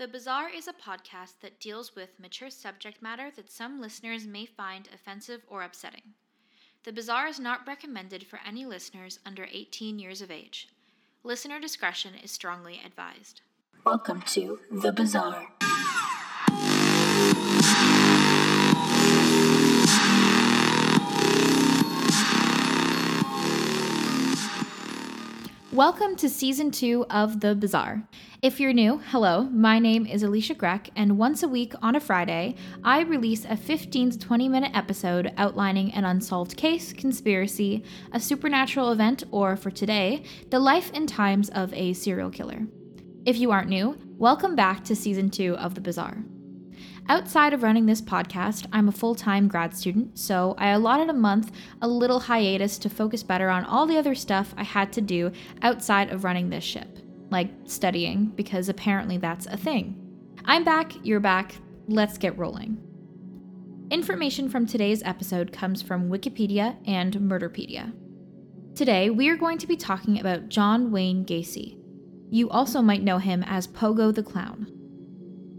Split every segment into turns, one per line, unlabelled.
The Bizarre is a podcast that deals with mature subject matter that some listeners may find offensive or upsetting. The Bizarre is not recommended for any listeners under 18 years of age. Listener discretion is strongly advised.
Welcome to The Bizarre.
Welcome to season two of The Bizarre. If you're new, hello, my name is Alisha Grech, and once a week on a Friday, I release a 15 to 20 minute episode outlining an unsolved case, conspiracy, a supernatural event, or for today, the life and times of a serial killer. If you aren't new, welcome back to season two of The Bizarre. Outside of running this podcast, I'm a full time grad student, so I allotted a month, a little hiatus to focus better on all the other stuff I had to do outside of running this ship, like studying, because apparently that's a thing. I'm back, you're back, let's get rolling. Information from today's episode comes from Wikipedia and Murderpedia. Today, we are going to be talking about John Wayne Gacy. You also might know him as Pogo the Clown.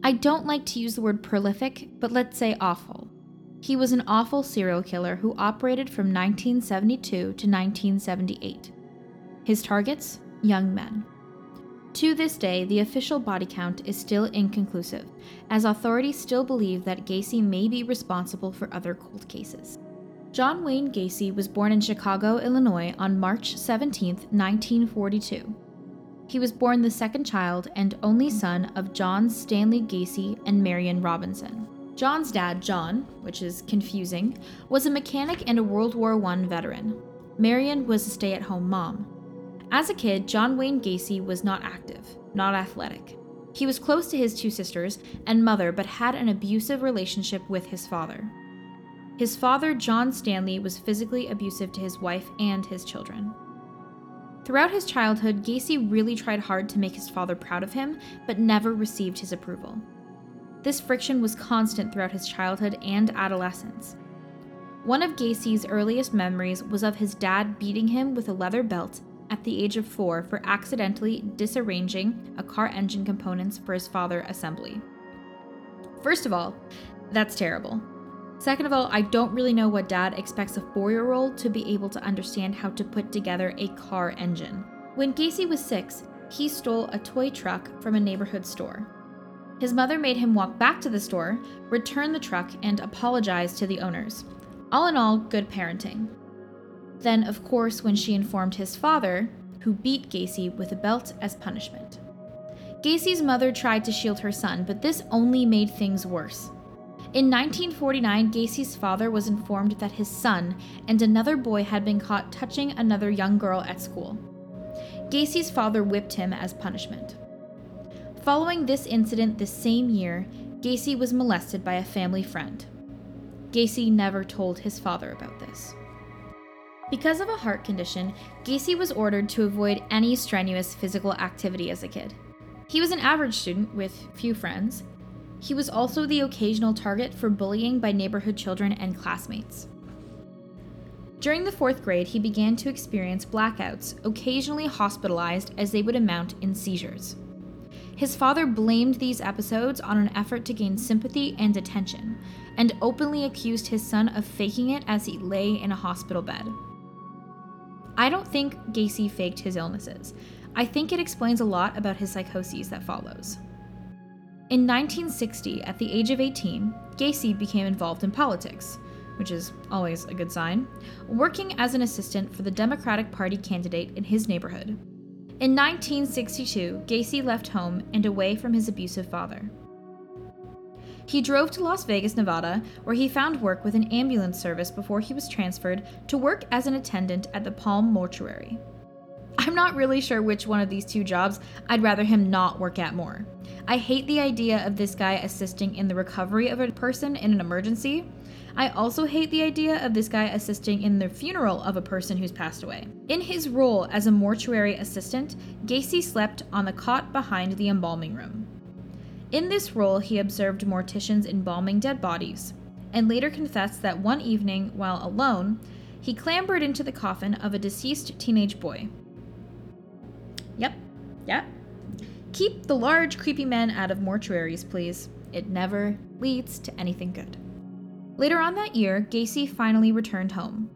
I don't like to use the word prolific, but let's say awful. He was an awful serial killer who operated from 1972 to 1978. His targets? Young men. To this day, the official body count is still inconclusive, as authorities still believe that Gacy may be responsible for other cold cases. John Wayne Gacy was born in Chicago, Illinois on March 17, 1942. He was born the second child and only son of John Stanley Gacy and Marion Robinson. John's dad, John, which is confusing, was a mechanic and a World War I veteran. Marion was a stay at home mom. As a kid, John Wayne Gacy was not active, not athletic. He was close to his two sisters and mother, but had an abusive relationship with his father. His father, John Stanley, was physically abusive to his wife and his children. Throughout his childhood, Gacy really tried hard to make his father proud of him, but never received his approval. This friction was constant throughout his childhood and adolescence. One of Gacy's earliest memories was of his dad beating him with a leather belt at the age of four for accidentally disarranging a car engine components for his father assembly. First of all, that's terrible. Second of all, I don't really know what dad expects a four year old to be able to understand how to put together a car engine. When Gacy was six, he stole a toy truck from a neighborhood store. His mother made him walk back to the store, return the truck, and apologize to the owners. All in all, good parenting. Then, of course, when she informed his father, who beat Gacy with a belt as punishment. Gacy's mother tried to shield her son, but this only made things worse. In 1949, Gacy's father was informed that his son and another boy had been caught touching another young girl at school. Gacy's father whipped him as punishment. Following this incident the same year, Gacy was molested by a family friend. Gacy never told his father about this. Because of a heart condition, Gacy was ordered to avoid any strenuous physical activity as a kid. He was an average student with few friends, he was also the occasional target for bullying by neighborhood children and classmates. During the fourth grade, he began to experience blackouts, occasionally hospitalized as they would amount in seizures. His father blamed these episodes on an effort to gain sympathy and attention, and openly accused his son of faking it as he lay in a hospital bed. I don't think Gacy faked his illnesses. I think it explains a lot about his psychoses that follows. In 1960, at the age of 18, Gacy became involved in politics, which is always a good sign, working as an assistant for the Democratic Party candidate in his neighborhood. In 1962, Gacy left home and away from his abusive father. He drove to Las Vegas, Nevada, where he found work with an ambulance service before he was transferred to work as an attendant at the Palm Mortuary. I'm not really sure which one of these two jobs I'd rather him not work at more. I hate the idea of this guy assisting in the recovery of a person in an emergency. I also hate the idea of this guy assisting in the funeral of a person who's passed away. In his role as a mortuary assistant, Gacy slept on the cot behind the embalming room. In this role, he observed morticians embalming dead bodies, and later confessed that one evening, while alone, he clambered into the coffin of a deceased teenage boy. Yep, Keep the large, creepy men out of mortuaries, please. It never leads to anything good. Later on that year, Gacy finally returned home.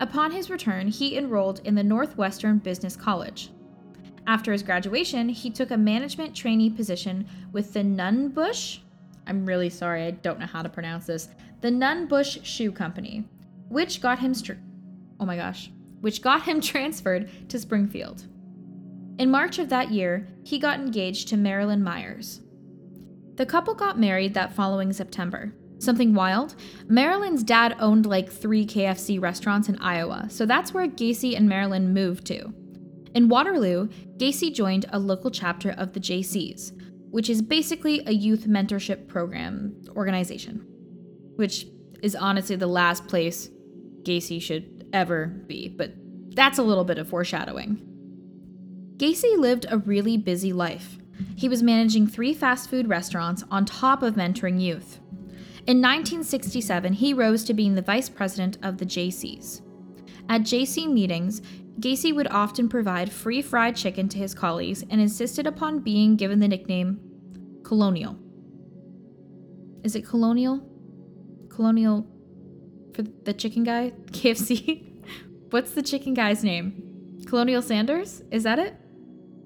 Upon his return, he enrolled in the Northwestern Business College. After his graduation, he took a management trainee position with the Nunn-Bush. I'm really sorry, I don't know how to pronounce this. The Nunn-Bush Shoe Company, which got him str- Oh my gosh, which got him transferred to Springfield. In March of that year, he got engaged to Marilyn Myers. The couple got married that following September. Something wild? Marilyn's dad owned like three KFC restaurants in Iowa, so that's where Gacy and Marilyn moved to. In Waterloo, Gacy joined a local chapter of the Jaycees, which is basically a youth mentorship program organization, which is honestly the last place Gacy should ever be, but that's a little bit of foreshadowing. Gacy lived a really busy life. He was managing three fast food restaurants on top of mentoring youth. In 1967, he rose to being the vice president of the Jaycees. At Jaycee meetings, Gacy would often provide free fried chicken to his colleagues and insisted upon being given the nickname Colonial. Is it Colonial? Colonial for the chicken guy? KFC? What's the chicken guy's name? Colonial Sanders? Is that it?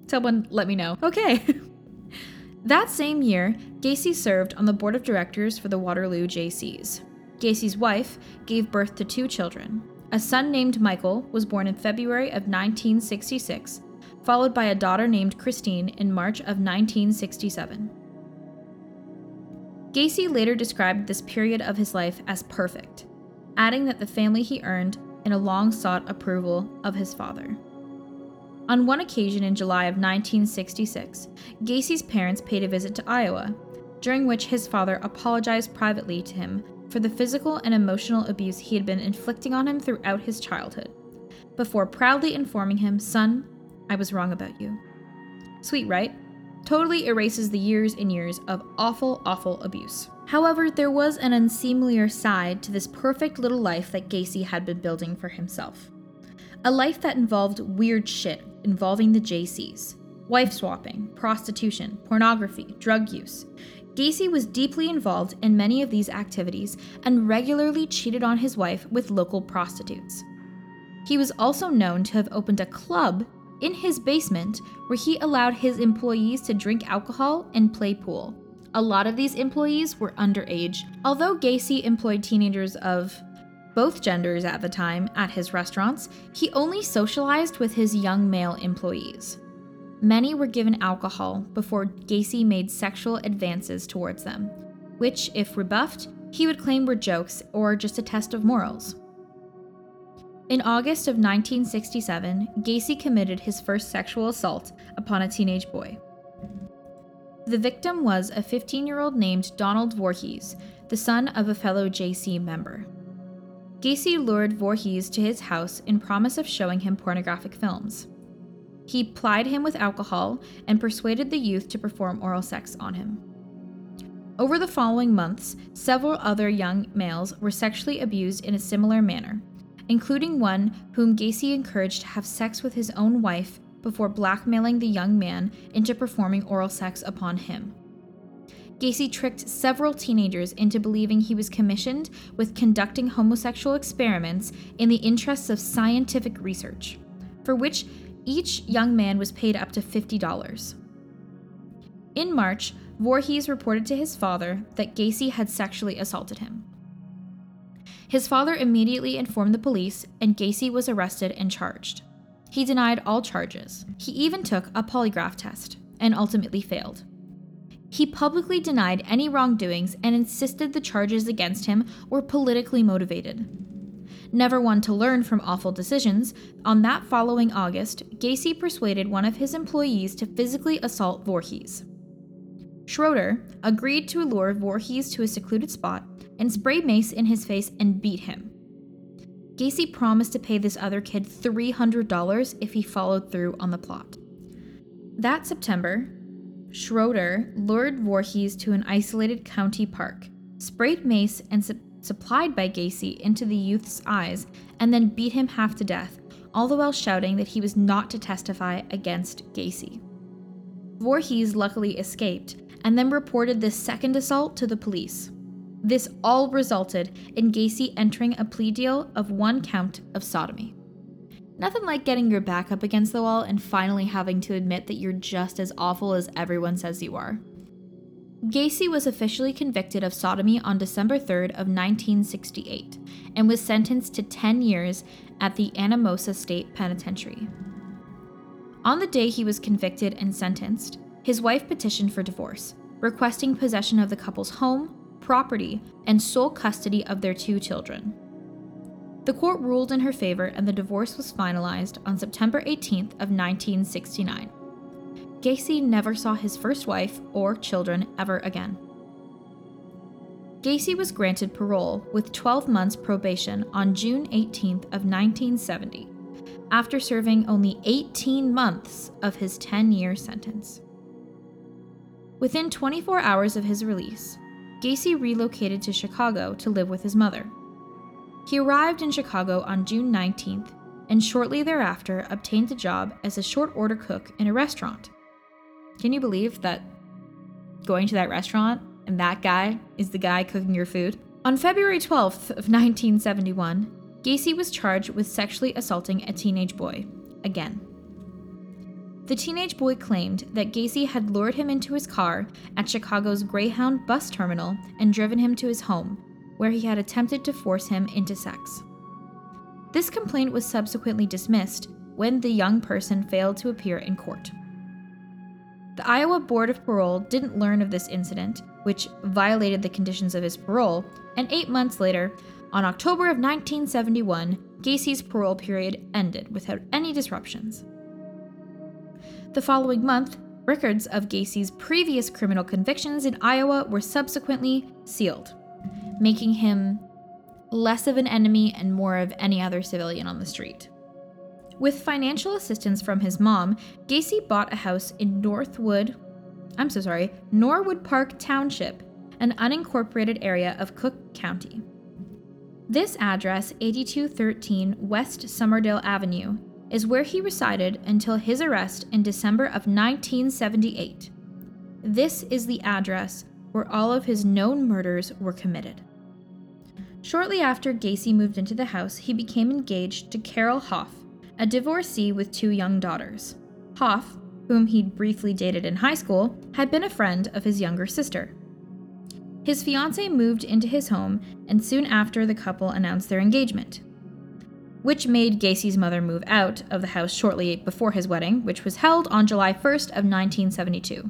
Someone let me know. Okay. that same year, Gacy served on the board of directors for the Waterloo Jaycees. Gacy's wife gave birth to two children. A son named Michael was born in February of 1966, followed by a daughter named Christine in March of 1967. Gacy later described this period of his life as perfect, adding that the family he earned in a long sought approval of his father. On one occasion in July of 1966, Gacy's parents paid a visit to Iowa, during which his father apologized privately to him for the physical and emotional abuse he had been inflicting on him throughout his childhood, before proudly informing him, Son, I was wrong about you. Sweet, right? Totally erases the years and years of awful, awful abuse. However, there was an unseemlier side to this perfect little life that Gacy had been building for himself. A life that involved weird shit involving the Jaycees wife swapping, prostitution, pornography, drug use. Gacy was deeply involved in many of these activities and regularly cheated on his wife with local prostitutes. He was also known to have opened a club in his basement where he allowed his employees to drink alcohol and play pool. A lot of these employees were underage. Although Gacy employed teenagers of both genders at the time at his restaurants, he only socialized with his young male employees. Many were given alcohol before Gacy made sexual advances towards them, which, if rebuffed, he would claim were jokes or just a test of morals. In August of 1967, Gacy committed his first sexual assault upon a teenage boy. The victim was a 15 year old named Donald Voorhees, the son of a fellow Jaycee member. Gacy lured Voorhees to his house in promise of showing him pornographic films. He plied him with alcohol and persuaded the youth to perform oral sex on him. Over the following months, several other young males were sexually abused in a similar manner, including one whom Gacy encouraged to have sex with his own wife before blackmailing the young man into performing oral sex upon him. Gacy tricked several teenagers into believing he was commissioned with conducting homosexual experiments in the interests of scientific research, for which each young man was paid up to $50. In March, Voorhees reported to his father that Gacy had sexually assaulted him. His father immediately informed the police, and Gacy was arrested and charged. He denied all charges. He even took a polygraph test and ultimately failed. He publicly denied any wrongdoings and insisted the charges against him were politically motivated. Never one to learn from awful decisions, on that following August, Gacy persuaded one of his employees to physically assault Voorhees. Schroeder agreed to lure Voorhees to a secluded spot and spray mace in his face and beat him. Gacy promised to pay this other kid $300 if he followed through on the plot. That September, Schroeder lured Voorhees to an isolated county park, sprayed mace and su- supplied by Gacy into the youth's eyes, and then beat him half to death, all the while shouting that he was not to testify against Gacy. Voorhees luckily escaped and then reported this second assault to the police. This all resulted in Gacy entering a plea deal of one count of sodomy. Nothing like getting your back up against the wall and finally having to admit that you're just as awful as everyone says you are. Gacy was officially convicted of sodomy on December 3rd of 1968 and was sentenced to 10 years at the Anamosa State Penitentiary. On the day he was convicted and sentenced, his wife petitioned for divorce, requesting possession of the couple's home, property, and sole custody of their two children. The court ruled in her favor and the divorce was finalized on September 18th of 1969. Gacy never saw his first wife or children ever again. Gacy was granted parole with 12 months probation on June 18th of 1970 after serving only 18 months of his 10-year sentence. Within 24 hours of his release, Gacy relocated to Chicago to live with his mother. He arrived in Chicago on June 19th and shortly thereafter obtained a job as a short order cook in a restaurant. Can you believe that going to that restaurant and that guy is the guy cooking your food? On February 12th of 1971, Gacy was charged with sexually assaulting a teenage boy again. The teenage boy claimed that Gacy had lured him into his car at Chicago's Greyhound bus terminal and driven him to his home, where he had attempted to force him into sex. This complaint was subsequently dismissed when the young person failed to appear in court. The Iowa Board of Parole didn't learn of this incident, which violated the conditions of his parole, and eight months later, on October of 1971, Gacy's parole period ended without any disruptions. The following month, records of Gacy's previous criminal convictions in Iowa were subsequently sealed making him less of an enemy and more of any other civilian on the street. With financial assistance from his mom, Gacy bought a house in Northwood, I'm so sorry, Norwood Park Township, an unincorporated area of Cook County. This address, 8213 West Summerdale Avenue, is where he resided until his arrest in December of 1978. This is the address where all of his known murders were committed. Shortly after Gacy moved into the house, he became engaged to Carol Hoff, a divorcee with two young daughters. Hoff, whom he'd briefly dated in high school, had been a friend of his younger sister. His fiancee moved into his home, and soon after, the couple announced their engagement, which made Gacy's mother move out of the house shortly before his wedding, which was held on July 1st of 1972.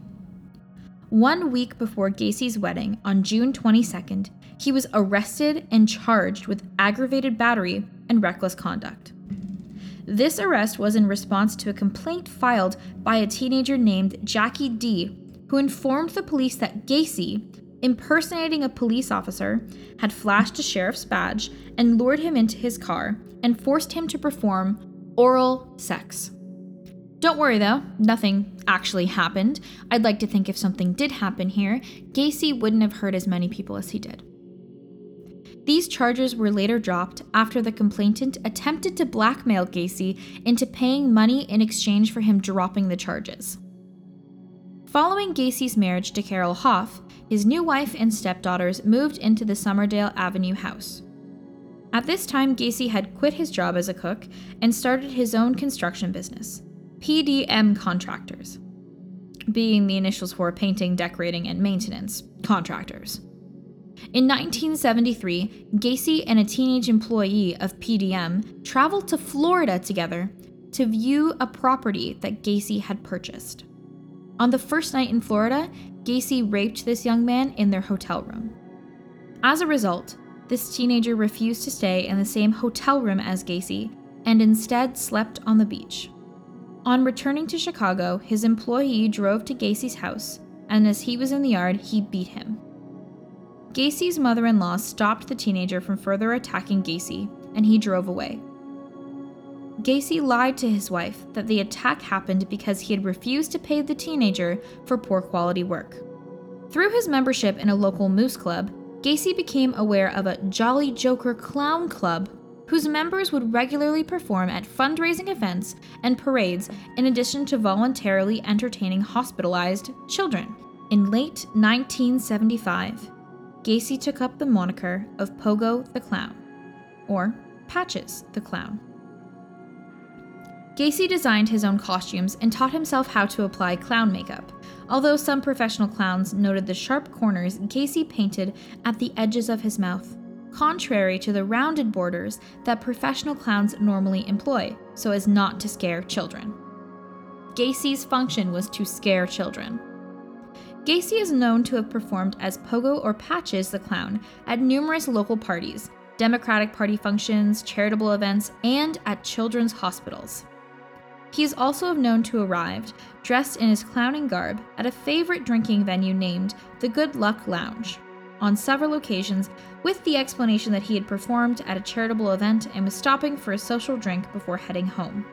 One week before Gacy's wedding, on June 22nd, he was arrested and charged with aggravated battery and reckless conduct. This arrest was in response to a complaint filed by a teenager named Jackie D, who informed the police that Gacy, impersonating a police officer, had flashed a sheriff's badge and lured him into his car and forced him to perform oral sex. Don't worry though, nothing actually happened. I'd like to think if something did happen here, Gacy wouldn't have hurt as many people as he did. These charges were later dropped after the complainant attempted to blackmail Gacy into paying money in exchange for him dropping the charges. Following Gacy's marriage to Carol Hoff, his new wife and stepdaughters moved into the Summerdale Avenue house. At this time, Gacy had quit his job as a cook and started his own construction business, PDM Contractors, being the initials for painting, decorating, and maintenance contractors. In 1973, Gacy and a teenage employee of PDM traveled to Florida together to view a property that Gacy had purchased. On the first night in Florida, Gacy raped this young man in their hotel room. As a result, this teenager refused to stay in the same hotel room as Gacy and instead slept on the beach. On returning to Chicago, his employee drove to Gacy's house, and as he was in the yard, he beat him. Gacy's mother in law stopped the teenager from further attacking Gacy, and he drove away. Gacy lied to his wife that the attack happened because he had refused to pay the teenager for poor quality work. Through his membership in a local moose club, Gacy became aware of a Jolly Joker Clown Club whose members would regularly perform at fundraising events and parades in addition to voluntarily entertaining hospitalized children. In late 1975, Gacy took up the moniker of Pogo the Clown, or Patches the Clown. Gacy designed his own costumes and taught himself how to apply clown makeup, although some professional clowns noted the sharp corners Gacy painted at the edges of his mouth, contrary to the rounded borders that professional clowns normally employ, so as not to scare children. Gacy's function was to scare children. Gacy is known to have performed as Pogo or Patches the Clown at numerous local parties, Democratic Party functions, charitable events, and at children's hospitals. He is also known to have arrived, dressed in his clowning garb, at a favorite drinking venue named the Good Luck Lounge on several occasions with the explanation that he had performed at a charitable event and was stopping for a social drink before heading home.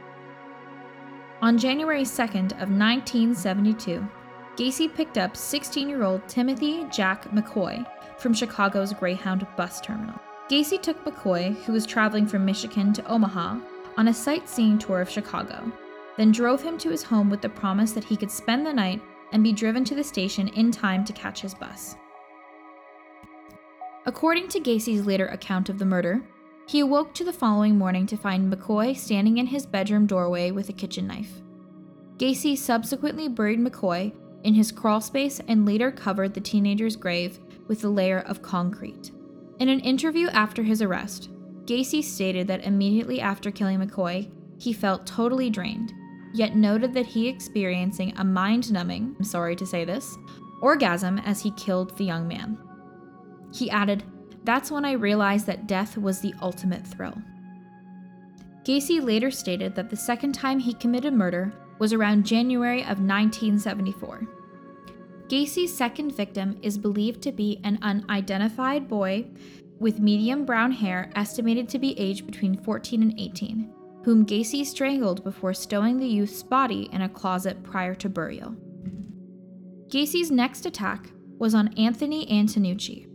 On January 2nd of 1972, Gacy picked up 16-year-old Timothy Jack McCoy from Chicago's Greyhound bus terminal. Gacy took McCoy, who was traveling from Michigan to Omaha, on a sightseeing tour of Chicago then drove him to his home with the promise that he could spend the night and be driven to the station in time to catch his bus. According to Gacy's later account of the murder, he awoke to the following morning to find McCoy standing in his bedroom doorway with a kitchen knife. Gacy subsequently buried McCoy in his crawl space and later covered the teenager's grave with a layer of concrete. In an interview after his arrest, Gacy stated that immediately after killing McCoy, he felt totally drained yet noted that he experiencing a mind-numbing, I'm sorry to say this, orgasm as he killed the young man. He added, "That's when I realized that death was the ultimate thrill." Gacy later stated that the second time he committed murder was around January of 1974. Gacy's second victim is believed to be an unidentified boy with medium brown hair estimated to be aged between 14 and 18 whom Gacy strangled before stowing the youth's body in a closet prior to burial. Gacy's next attack was on Anthony Antonucci.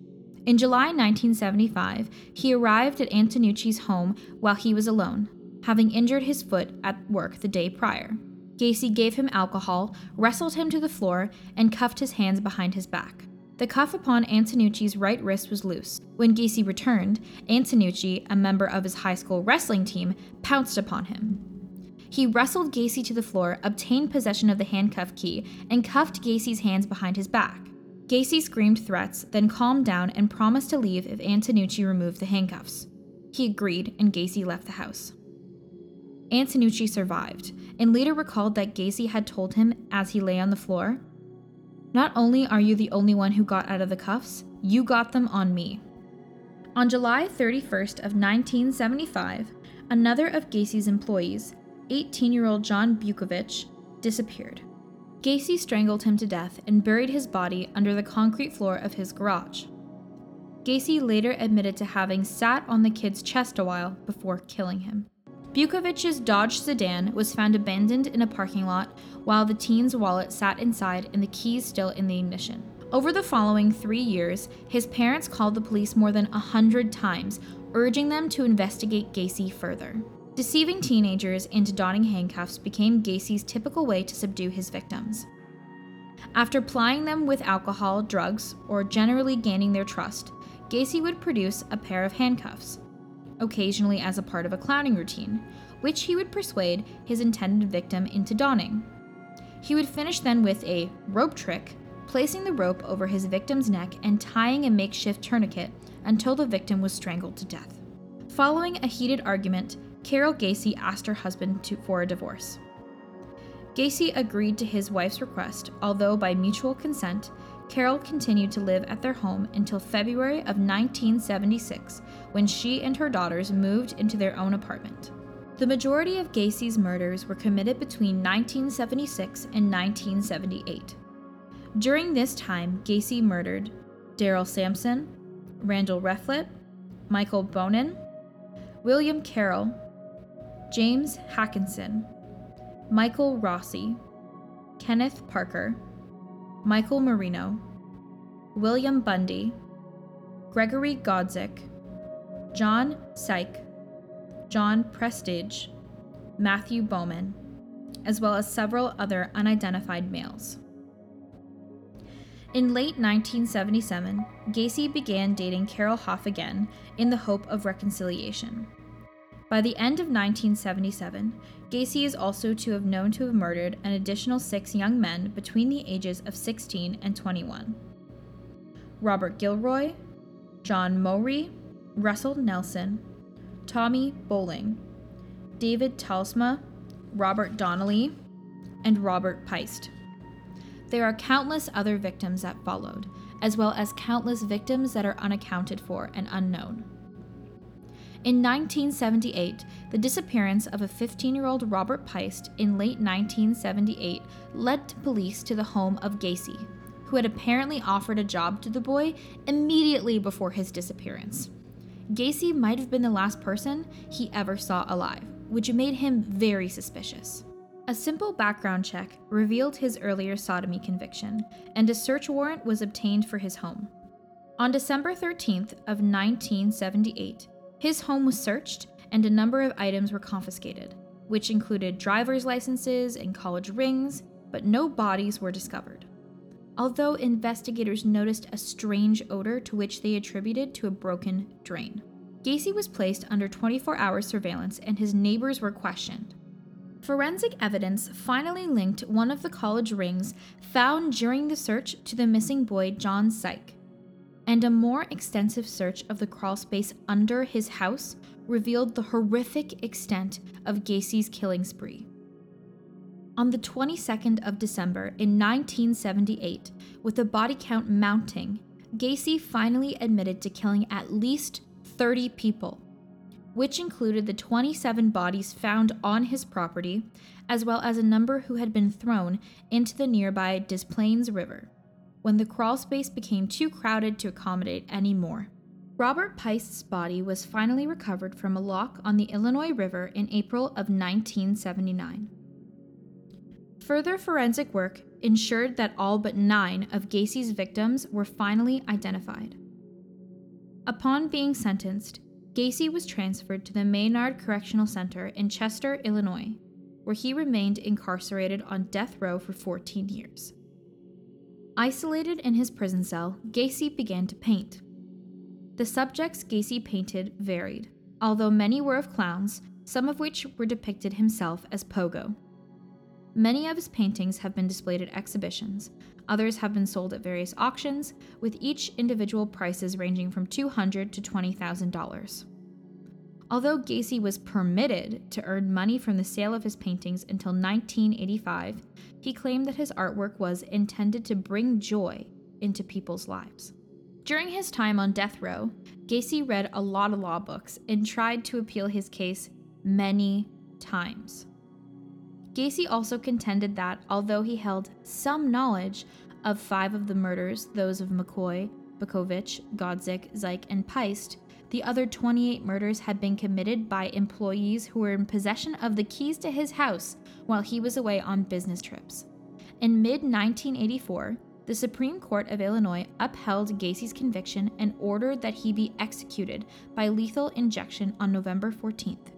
In July 1975, he arrived at Antonucci's home while he was alone, having injured his foot at work the day prior. Gacy gave him alcohol, wrestled him to the floor, and cuffed his hands behind his back. The cuff upon Antonucci's right wrist was loose. When Gacy returned, Antonucci, a member of his high school wrestling team, pounced upon him. He wrestled Gacy to the floor, obtained possession of the handcuff key, and cuffed Gacy's hands behind his back. Gacy screamed threats, then calmed down and promised to leave if Antonucci removed the handcuffs. He agreed, and Gacy left the house. Antonucci survived, and later recalled that Gacy had told him as he lay on the floor, not only are you the only one who got out of the cuffs, you got them on me. On July 31st of 1975, another of Gacy's employees, 18-year-old John Bukovich, disappeared. Gacy strangled him to death and buried his body under the concrete floor of his garage. Gacy later admitted to having sat on the kid's chest a while before killing him. Bukovich's Dodge sedan was found abandoned in a parking lot while the teen's wallet sat inside and the keys still in the ignition. Over the following three years, his parents called the police more than a hundred times, urging them to investigate Gacy further. Deceiving teenagers into donning handcuffs became Gacy's typical way to subdue his victims. After plying them with alcohol, drugs, or generally gaining their trust, Gacy would produce a pair of handcuffs, occasionally as a part of a clowning routine, which he would persuade his intended victim into donning. He would finish then with a rope trick, placing the rope over his victim's neck and tying a makeshift tourniquet until the victim was strangled to death. Following a heated argument, Carol Gacy asked her husband to, for a divorce. Gacy agreed to his wife's request, although by mutual consent, Carol continued to live at their home until February of 1976, when she and her daughters moved into their own apartment. The majority of Gacy's murders were committed between 1976 and 1978. During this time, Gacy murdered Darrell Samson, Randall Reffett, Michael Bonnin, William Carroll, James Haakenson, Michael Rossi, Kenneth Parker, Michael Marino, William Bundy, Gregory Godzik, John Szyc, Jon Prestidge, Matthew Bowman, as well as several other unidentified males. In late 1977, Gacy began dating Carol Hoff again in the hope of reconciliation. By the end of 1977, Gacy is also to have known to have murdered an additional six young men between the ages of 16 and 21. Robert Gilroy, John Mowery, Russell Nelson, Tommy Boling, David Talsma, Robert Donnelly, and Robert Piest. There are countless other victims that followed, as well as countless victims that are unaccounted for and unknown. In 1978, the disappearance of a 15 year old Robert Piest in late 1978 led police to the home of Gacy, who had apparently offered a job to the boy immediately before his disappearance. Gacy might have been the last person he ever saw alive, which made him very suspicious. A simple background check revealed his earlier sodomy conviction, and a search warrant was obtained for his home. On December 13th of 1978, his home was searched and a number of items were confiscated, which included driver's licenses and college rings, but no bodies were discovered. Although investigators noticed a strange odor to which they attributed to a broken drain. Gacy was placed under 24 hour surveillance and his neighbors were questioned. Forensic evidence finally linked one of the college rings found during the search to the missing boy John Szyc, and a more extensive search of the crawlspace under his house revealed the horrific extent of Gacy's killing spree. On the 22nd of December in 1978, with the body count mounting, Gacy finally admitted to killing at least 30 people which included the 27 bodies found on his property, as well as a number who had been thrown into the nearby Des Plaines River, when the crawl space became too crowded to accommodate any more. Robert Piest's body was finally recovered from a lock on the Illinois River in April of 1979. Further forensic work ensured that all but nine of Gacy's victims were finally identified. Upon being sentenced, Gacy was transferred to the Menard Correctional Center in Chester, Illinois, where he remained incarcerated on death row for 14 years. Isolated in his prison cell, Gacy began to paint. The subjects Gacy painted varied, although many were of clowns, some of which were depicted himself as Pogo. Many of his paintings have been displayed at exhibitions, others have been sold at various auctions, with each individual prices ranging from 200 to $20,000. Although Gacy was permitted to earn money from the sale of his paintings until 1985, he claimed that his artwork was intended to bring joy into people's lives. During his time on death row, Gacy read a lot of law books and tried to appeal his case many times. Gacy also contended that, although he held some knowledge of five of the murders, those of McCoy, Bukovich, Godzik, Szyc, and Piest, the other 28 murders had been committed by employees who were in possession of the keys to his house while he was away on business trips. In mid 1984, the Supreme Court of Illinois upheld Gacy's conviction and ordered that he be executed by lethal injection on November 14th.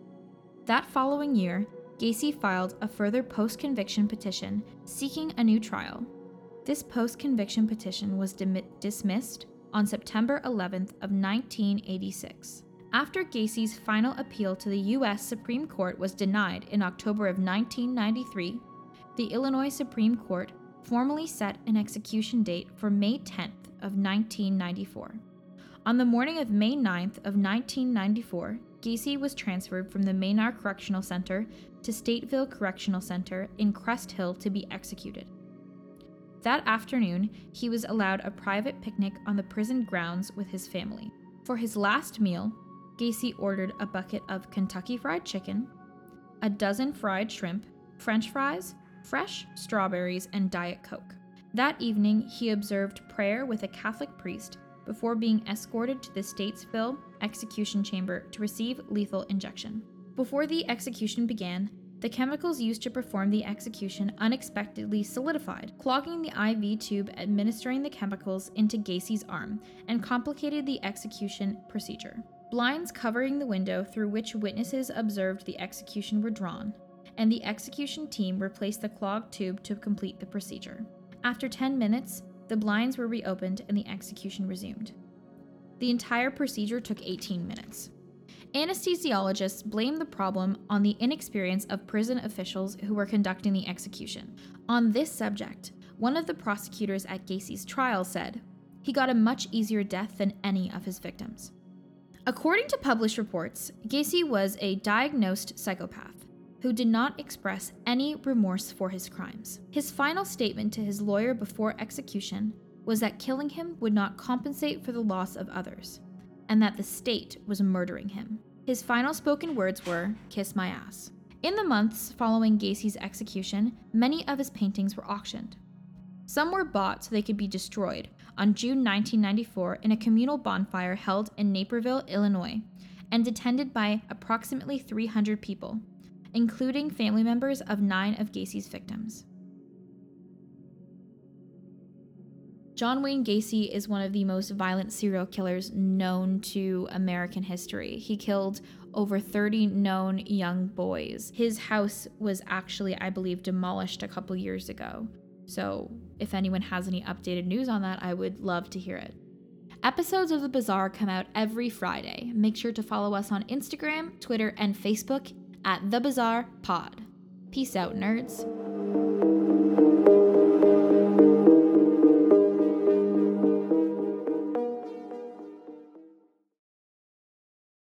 That following year, Gacy filed a further post conviction petition seeking a new trial. This post conviction petition was dim- dismissed on September 11th of 1986. After Gacy's final appeal to the US Supreme Court was denied in October of 1993, the Illinois Supreme Court formally set an execution date for May 10th of 1994. On the morning of May 9th of 1994, Gacy was transferred from the Menard Correctional Center to Stateville Correctional Center in Crest Hill to be executed. That afternoon, he was allowed a private picnic on the prison grounds with his family. For his last meal, Gacy ordered a bucket of Kentucky Fried Chicken, a dozen fried shrimp, french fries, fresh strawberries, and Diet Coke. That evening, he observed prayer with a Catholic priest before being escorted to the Stateville execution chamber to receive lethal injection. Before the execution began, the chemicals used to perform the execution unexpectedly solidified, clogging the IV tube administering the chemicals into Gacy's arm and complicated the execution procedure. Blinds covering the window through which witnesses observed the execution were drawn, and the execution team replaced the clogged tube to complete the procedure. After 10 minutes, the blinds were reopened and the execution resumed. The entire procedure took 18 minutes. Anesthesiologists blamed the problem on the inexperience of prison officials who were conducting the execution. On this subject, one of the prosecutors at Gacy's trial said, he got a much easier death than any of his victims. According to published reports, Gacy was a diagnosed psychopath who did not express any remorse for his crimes. His final statement to his lawyer before execution was that killing him would not compensate for the loss of others, and that the state was murdering him. His final spoken words were, Kiss my ass. In the months following Gacy's execution, many of his paintings were auctioned. Some were bought so they could be destroyed on June 1994 in a communal bonfire held in Naperville, Illinois, and attended by approximately 300 people, including family members of nine of Gacy's victims. John Wayne Gacy is one of the most violent serial killers known to American history. He killed over 30 known young boys. His house was actually, I believe, demolished a couple years ago. So, if anyone has any updated news on that, I would love to hear it. Episodes of The Bizarre come out every Friday. Make sure to follow us on Instagram, Twitter, and Facebook at The Bizarre Pod. Peace out, nerds.